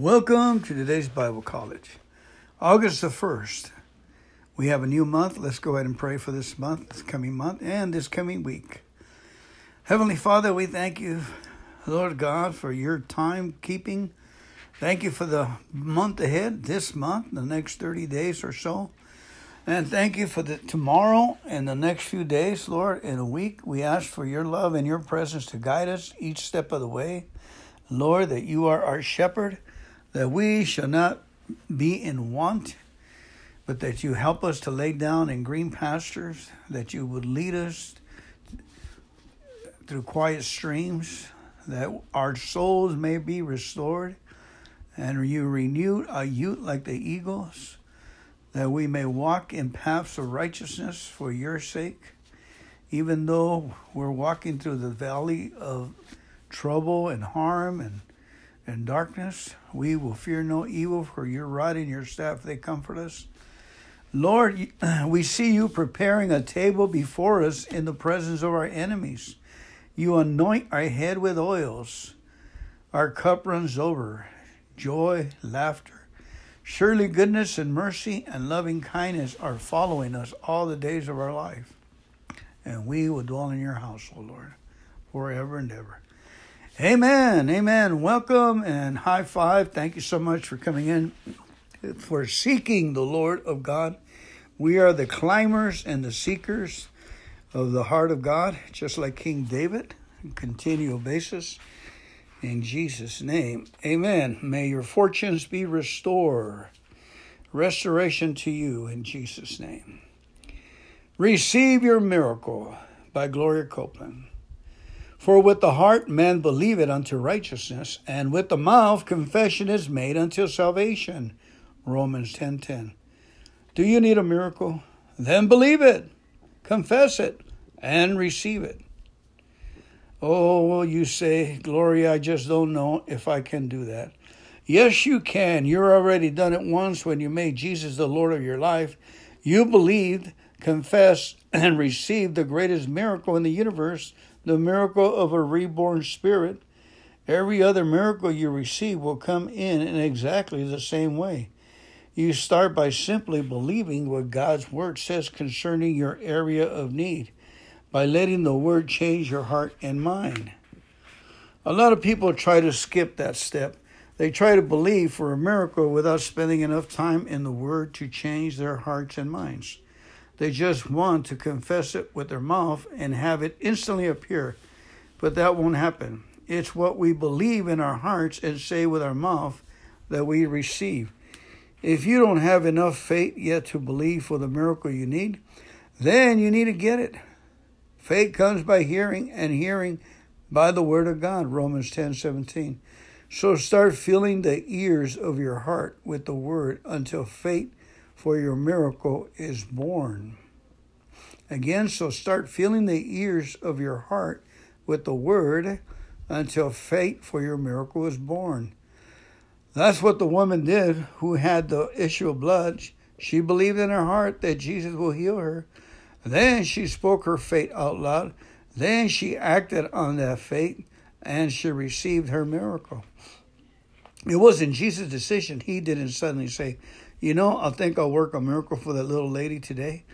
Welcome to today's Bible College. August the 1st. We have a new month. Let's go ahead and pray for this month, this coming month, and this coming week. Heavenly Father, we thank you, Lord God, for your time keeping. Thank you for the month ahead, this month, the next 30 days or so. And thank you for the tomorrow and the next few days, Lord, in a week. We ask for your love and your presence to guide us each step of the way. Lord, that you are our shepherd that we shall not be in want, but that you help us to lay down in green pastures, that you would lead us through quiet streams, that our souls may be restored, and you renew our youth like the eagles, that we may walk in paths of righteousness for your sake, even though we're walking through the valley of trouble and harm and and darkness. We will fear no evil, for your rod and your staff they comfort us. Lord, we see you preparing a table before us in the presence of our enemies. You anoint our head with oils. Our cup runs over. Joy, laughter. Surely goodness and mercy and loving kindness are following us all the days of our life. And we will dwell in your house, O Lord, forever and ever. Amen. Amen. Welcome and high five. Thank you so much for coming in, for seeking the Lord of God. We are the climbers and the seekers of the heart of God, just like King David, continual basis. In Jesus' name, amen. May your fortunes be restored. Restoration to you in Jesus' name. Receive your miracle by Gloria Copeland. For with the heart man believeth unto righteousness, and with the mouth confession is made unto salvation. Romans 10:10. 10, 10. Do you need a miracle? Then believe it, confess it, and receive it. Oh, you say, Gloria, I just don't know if I can do that. Yes, you can. You're already done it once when you made Jesus the Lord of your life. You believed, confessed, and received the greatest miracle in the universe the miracle of a reborn spirit, every other miracle you receive will come in in exactly the same way. You start by simply believing what God's Word says concerning your area of need, by letting the Word change your heart and mind. A lot of people try to skip that step. They try to believe for a miracle without spending enough time in the Word to change their hearts and minds. They just want to confess it with their mouth and have it instantly appear. But that won't happen. It's what we believe in our hearts and say with our mouth that we receive. If you don't have enough faith yet to believe for the miracle you need, then you need to get it. Faith comes by hearing, and hearing by the word of God, Romans 10 17. So start filling the ears of your heart with the word until faith for your miracle is born. Again, so start filling the ears of your heart with the word until faith for your miracle is born. That's what the woman did who had the issue of blood. She believed in her heart that Jesus will heal her. Then she spoke her faith out loud. Then she acted on that faith and she received her miracle. It wasn't Jesus' decision. He didn't suddenly say, you know, I think I'll work a miracle for that little lady today.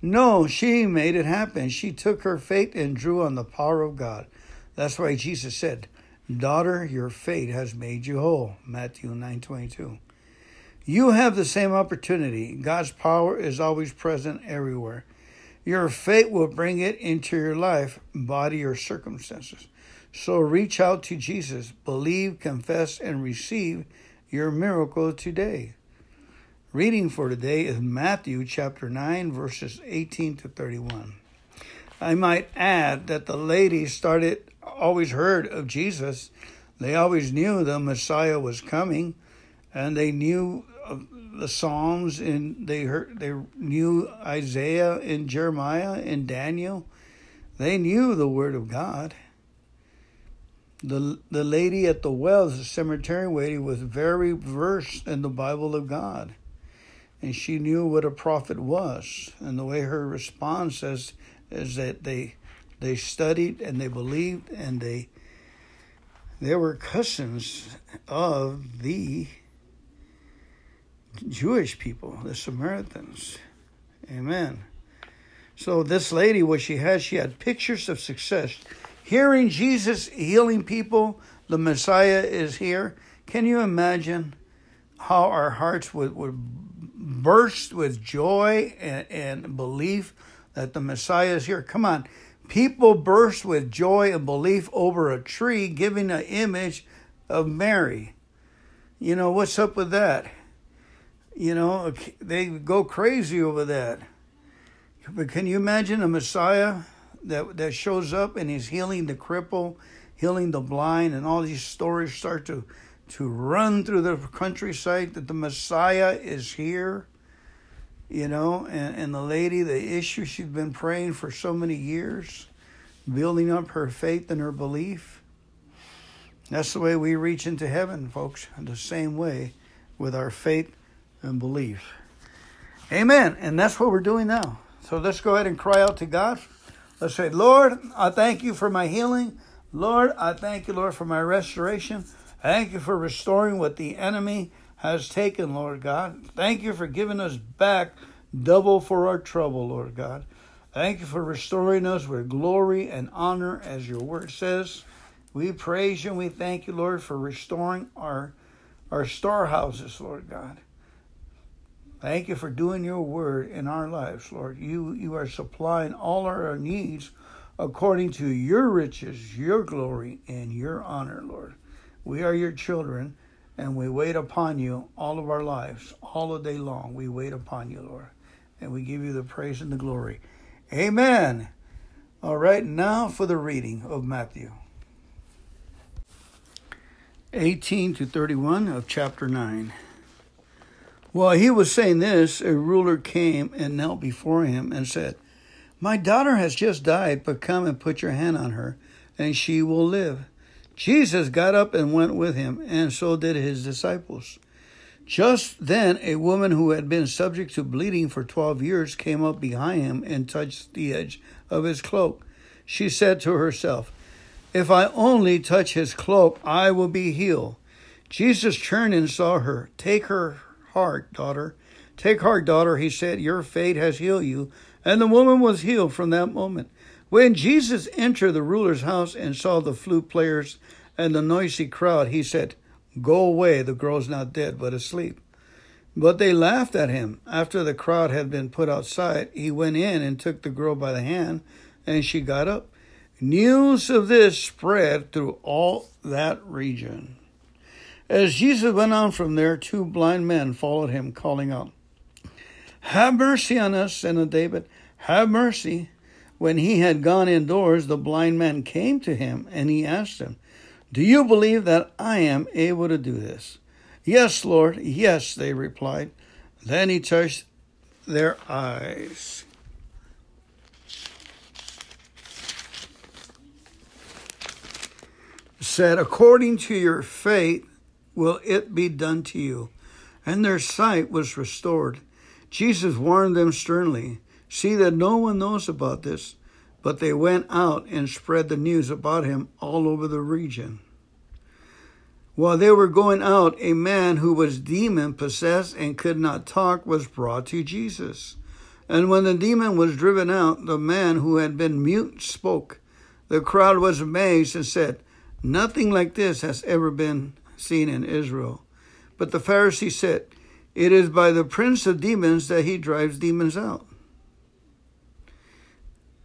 No, she made it happen. She took her faith and drew on the power of God. That's why Jesus said, Daughter, your faith has made you whole. Matthew 9 22. You have the same opportunity. God's power is always present everywhere. Your faith will bring it into your life, body, or circumstances. So reach out to Jesus, believe, confess, and receive your miracle today. Reading for today is Matthew chapter 9, verses 18 to 31. I might add that the ladies started always heard of Jesus. They always knew the Messiah was coming, and they knew the Psalms and they heard they knew Isaiah and Jeremiah and Daniel. They knew the Word of God. The the lady at the well, the cemetery lady, was very versed in the Bible of God and she knew what a prophet was. And the way her response is, is that they they studied and they believed and they they were cousins of the Jewish people, the Samaritans. Amen. So this lady, what she had, she had pictures of success. Hearing Jesus healing people, the Messiah is here. Can you imagine how our hearts would, would burst with joy and, and belief that the Messiah is here? Come on. People burst with joy and belief over a tree giving an image of Mary. You know, what's up with that? You know, they go crazy over that. But can you imagine a Messiah that, that shows up and he's healing the cripple, healing the blind, and all these stories start to, to run through the countryside that the Messiah is here? You know, and, and the lady, the issue she's been praying for so many years, building up her faith and her belief. That's the way we reach into heaven, folks, the same way with our faith and belief. Amen. And that's what we're doing now. So let's go ahead and cry out to God. Let's say, Lord, I thank you for my healing. Lord, I thank you, Lord, for my restoration. Thank you for restoring what the enemy has taken, Lord God. Thank you for giving us back double for our trouble, Lord God. Thank you for restoring us with glory and honor, as your word says. We praise you and we thank you, Lord, for restoring our, our storehouses, Lord God. Thank you for doing your word in our lives, Lord. You, you are supplying all our needs according to your riches, your glory, and your honor, Lord. We are your children, and we wait upon you all of our lives, all the day long. We wait upon you, Lord, and we give you the praise and the glory. Amen. All right, now for the reading of Matthew 18 to 31 of chapter 9. While he was saying this, a ruler came and knelt before him and said, My daughter has just died, but come and put your hand on her, and she will live. Jesus got up and went with him, and so did his disciples. Just then, a woman who had been subject to bleeding for twelve years came up behind him and touched the edge of his cloak. She said to herself, If I only touch his cloak, I will be healed. Jesus turned and saw her. Take her heart, daughter. Take heart, daughter, he said, your fate has healed you. And the woman was healed from that moment. When Jesus entered the ruler's house and saw the flute players and the noisy crowd, he said, Go away, the girl's not dead, but asleep. But they laughed at him. After the crowd had been put outside, he went in and took the girl by the hand, and she got up. News of this spread through all that region. As Jesus went on from there, two blind men followed him, calling out, Have mercy on us, son of David, have mercy. When he had gone indoors, the blind man came to him, and he asked him, Do you believe that I am able to do this? Yes, Lord, yes, they replied. Then he touched their eyes. Said, According to your faith, will it be done to you. And their sight was restored. Jesus warned them sternly See that no one knows about this. But they went out and spread the news about him all over the region. While they were going out, a man who was demon possessed and could not talk was brought to Jesus. And when the demon was driven out, the man who had been mute spoke. The crowd was amazed and said, Nothing like this has ever been seen in Israel. But the Pharisee said, It is by the prince of demons that he drives demons out.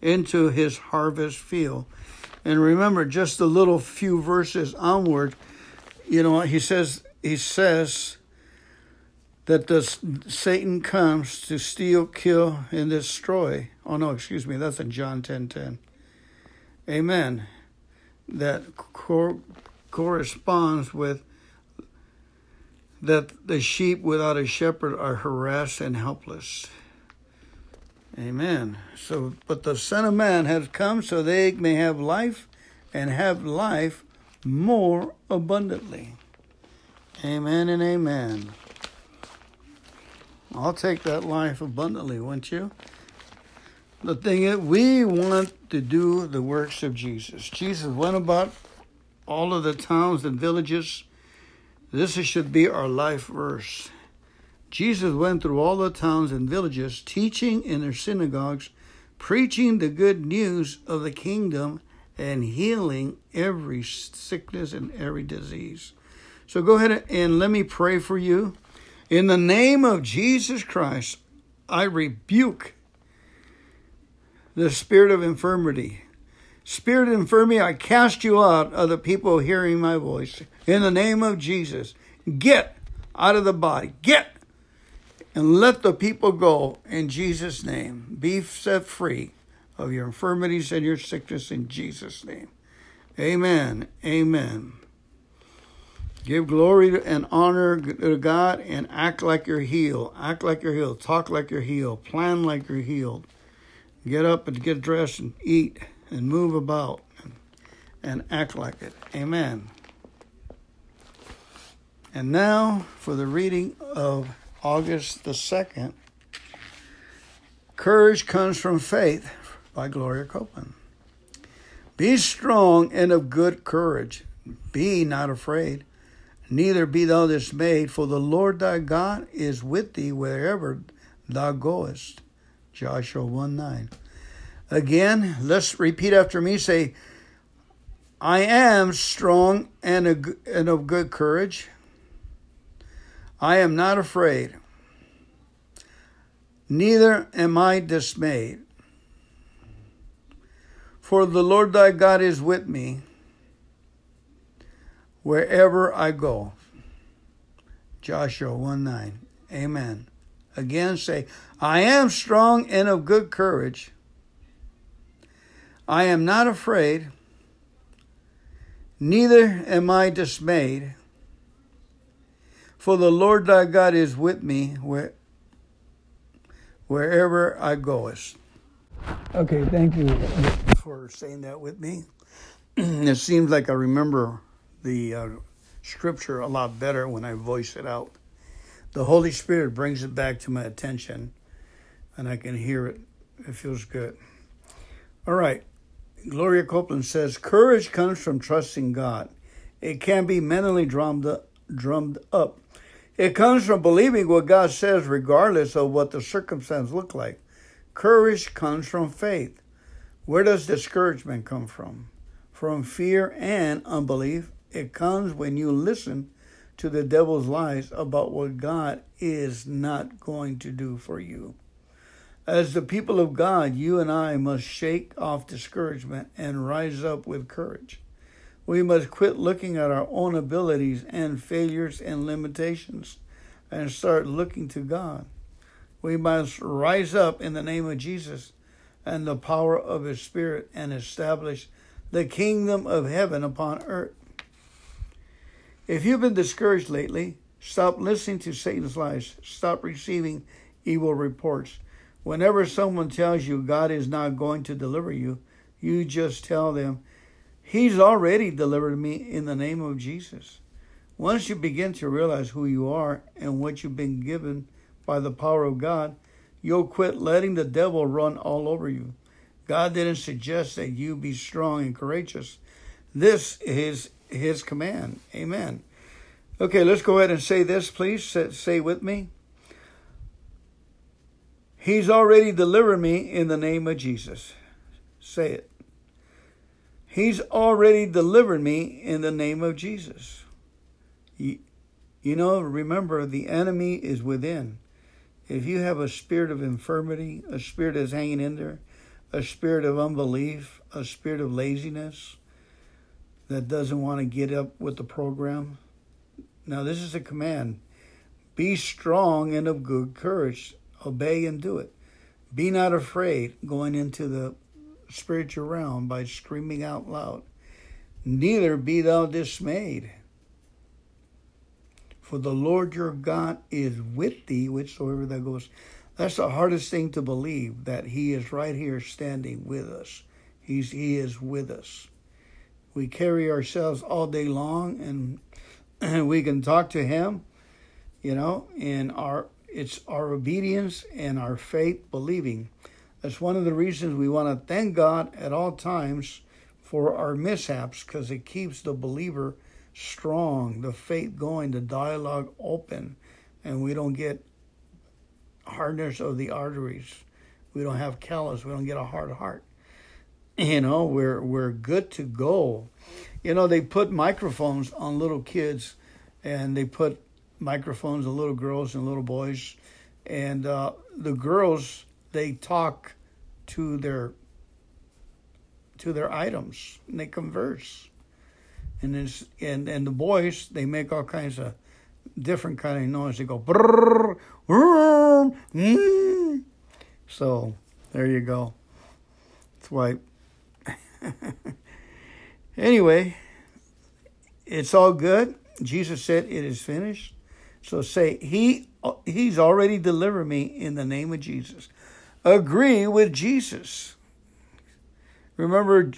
into his harvest field. And remember, just a little few verses onward, you know, he says, he says that the Satan comes to steal, kill, and destroy. Oh no, excuse me, that's in John ten ten. Amen. That cor- corresponds with that the sheep without a shepherd are harassed and helpless. Amen. So, but the Son of Man has come so they may have life and have life more abundantly. Amen and amen. I'll take that life abundantly, won't you? The thing is, we want to do the works of Jesus. Jesus went about all of the towns and villages. This should be our life verse. Jesus went through all the towns and villages, teaching in their synagogues, preaching the good news of the kingdom, and healing every sickness and every disease. So go ahead and let me pray for you. In the name of Jesus Christ, I rebuke the spirit of infirmity. Spirit of infirmity, I cast you out of the people hearing my voice. In the name of Jesus, get out of the body. Get and let the people go in Jesus' name. Be set free of your infirmities and your sickness in Jesus' name. Amen. Amen. Give glory and honor to God and act like you're healed. Act like you're healed. Talk like you're healed. Plan like you're healed. Get up and get dressed and eat and move about and, and act like it. Amen. And now for the reading of August the 2nd. Courage comes from faith by Gloria Copeland. Be strong and of good courage. Be not afraid, neither be thou dismayed, for the Lord thy God is with thee wherever thou goest. Joshua 1 9. Again, let's repeat after me. Say, I am strong and, and of good courage. I am not afraid, neither am I dismayed. For the Lord thy God is with me wherever I go. Joshua 1 9. Amen. Again, say, I am strong and of good courage. I am not afraid, neither am I dismayed. For the Lord thy God is with me where, wherever I goest. Okay, thank you for saying that with me. it seems like I remember the uh, scripture a lot better when I voice it out the Holy Spirit brings it back to my attention and I can hear it. It feels good. All right. Gloria Copeland says courage comes from trusting God. It can be mentally drummed up, drummed up. It comes from believing what God says regardless of what the circumstance look like. Courage comes from faith. Where does discouragement come from? From fear and unbelief. It comes when you listen to the devil's lies about what God is not going to do for you. As the people of God, you and I must shake off discouragement and rise up with courage. We must quit looking at our own abilities and failures and limitations and start looking to God. We must rise up in the name of Jesus and the power of His Spirit and establish the kingdom of heaven upon earth. If you've been discouraged lately, stop listening to Satan's lies. Stop receiving evil reports. Whenever someone tells you God is not going to deliver you, you just tell them, He's already delivered me in the name of Jesus. Once you begin to realize who you are and what you've been given by the power of God, you'll quit letting the devil run all over you. God didn't suggest that you be strong and courageous. This is his command. Amen. Okay, let's go ahead and say this, please. Say, with me. He's already delivered me in the name of Jesus. Say it. He's already delivered me in the name of Jesus. You, know, remember, the enemy is within. If you have a spirit of infirmity, a spirit that's hanging in there, a spirit of unbelief, a spirit of laziness, that doesn't want to get up with the program. Now, this is a command be strong and of good courage, obey and do it. Be not afraid going into the spiritual realm by screaming out loud. neither be thou dismayed. For the Lord your God is with thee, whichsoever thou goest. That's the hardest thing to believe that He is right here standing with us. He's He is with us. We carry ourselves all day long, and we can talk to Him, you know, and our it's our obedience and our faith believing. That's one of the reasons we want to thank God at all times for our mishaps because it keeps the believer strong, the faith going, the dialogue open, and we don't get hardness of the arteries. We don't have callus. We don't get a hard heart. You know, we're we're good to go. You know, they put microphones on little kids, and they put microphones on little girls and little boys, and uh, the girls they talk to their to their items and they converse. And it's, and and the boys they make all kinds of different kind of noise. They go brrr, brrr, mm. so there you go. That's why anyway it's all good. Jesus said it is finished. So say he he's already delivered me in the name of jesus agree with jesus Remember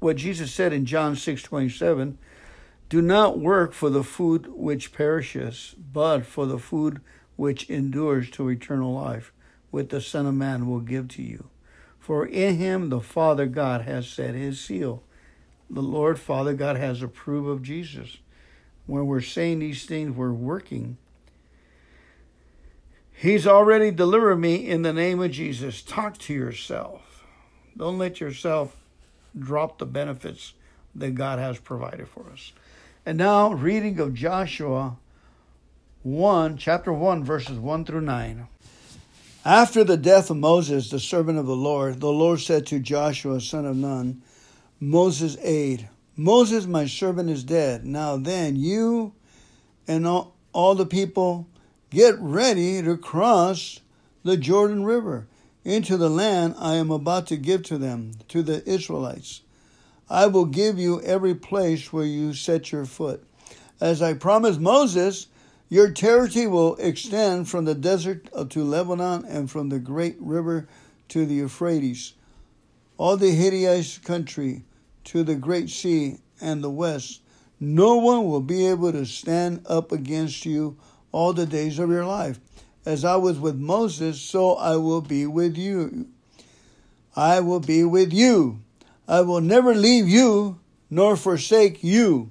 what Jesus said in John 6:27, "Do not work for the food which perishes, but for the food which endures to eternal life, which the Son of Man will give to you. For in him the Father God has set his seal." The Lord Father God has approved of Jesus. When we're saying these things, we're working. He's already delivered me in the name of Jesus. Talk to yourself. Don't let yourself drop the benefits that God has provided for us. And now, reading of Joshua 1, chapter 1, verses 1 through 9. After the death of Moses, the servant of the Lord, the Lord said to Joshua, son of Nun, Moses' aid, Moses, my servant, is dead. Now then, you and all, all the people get ready to cross the Jordan River into the land I am about to give to them, to the Israelites. I will give you every place where you set your foot. As I promised Moses, your territory will extend from the desert to Lebanon and from the great river to the Euphrates, all the Hittite country to the great sea and the west. No one will be able to stand up against you all the days of your life. As I was with Moses, so I will be with you. I will be with you. I will never leave you nor forsake you.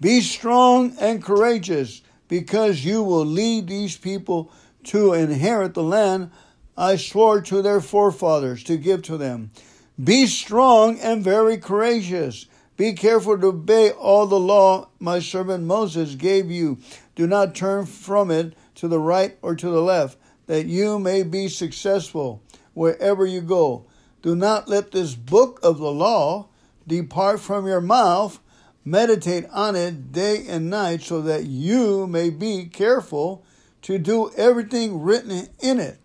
Be strong and courageous, because you will lead these people to inherit the land I swore to their forefathers to give to them. Be strong and very courageous. Be careful to obey all the law my servant Moses gave you. Do not turn from it to the right or to the left, that you may be successful wherever you go. Do not let this book of the law depart from your mouth. Meditate on it day and night so that you may be careful to do everything written in it.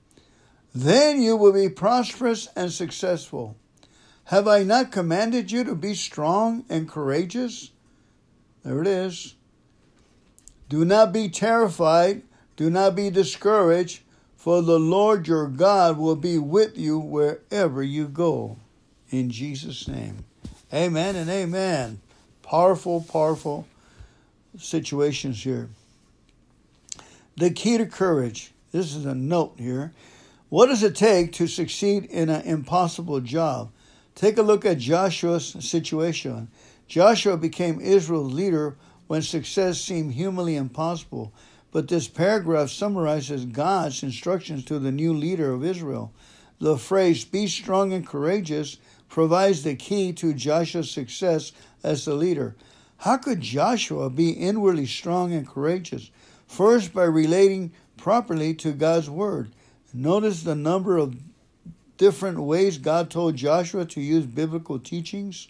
Then you will be prosperous and successful. Have I not commanded you to be strong and courageous? There it is. Do not be terrified do not be discouraged, for the Lord your God will be with you wherever you go. In Jesus' name. Amen and amen. Powerful, powerful situations here. The key to courage. This is a note here. What does it take to succeed in an impossible job? Take a look at Joshua's situation. Joshua became Israel's leader when success seemed humanly impossible. But this paragraph summarizes God's instructions to the new leader of Israel. The phrase, be strong and courageous, provides the key to Joshua's success as the leader. How could Joshua be inwardly strong and courageous? First, by relating properly to God's word. Notice the number of different ways God told Joshua to use biblical teachings,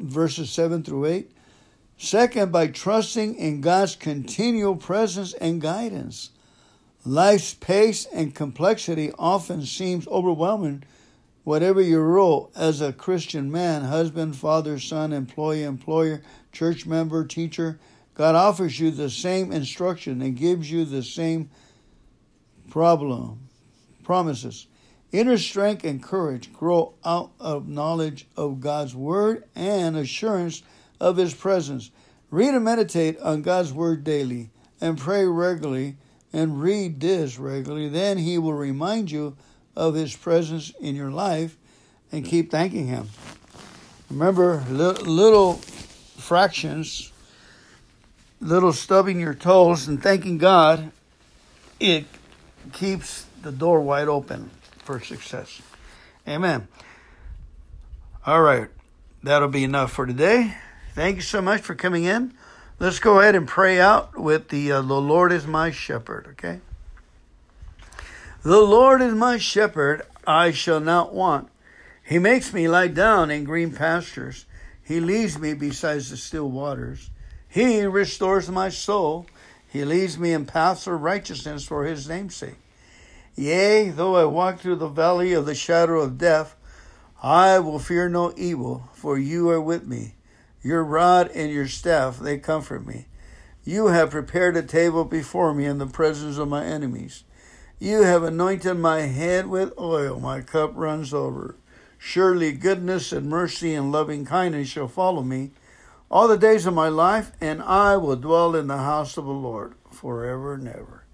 verses 7 through 8. Second, by trusting in God's continual presence and guidance. Life's pace and complexity often seems overwhelming whatever your role as a Christian man, husband, father, son, employee, employer, church member, teacher, God offers you the same instruction and gives you the same problem promises. Inner strength and courage grow out of knowledge of God's word and assurance of his presence. Read and meditate on God's word daily and pray regularly and read this regularly. Then he will remind you of his presence in your life and keep thanking him. Remember, little fractions, little stubbing your toes and thanking God, it keeps the door wide open for success. Amen. All right. That'll be enough for today. Thank you so much for coming in. Let's go ahead and pray out with the uh, the Lord is my shepherd, okay? The Lord is my shepherd, I shall not want. He makes me lie down in green pastures. He leads me beside the still waters. He restores my soul. He leads me in paths of righteousness for his name's sake. Yea, though I walk through the valley of the shadow of death, I will fear no evil, for you are with me. Your rod and your staff, they comfort me. You have prepared a table before me in the presence of my enemies. You have anointed my head with oil, my cup runs over. Surely goodness and mercy and loving kindness shall follow me all the days of my life, and I will dwell in the house of the Lord forever and ever.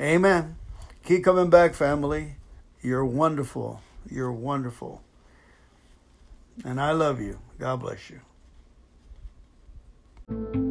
Amen. Keep coming back, family. You're wonderful. You're wonderful. And I love you. God bless you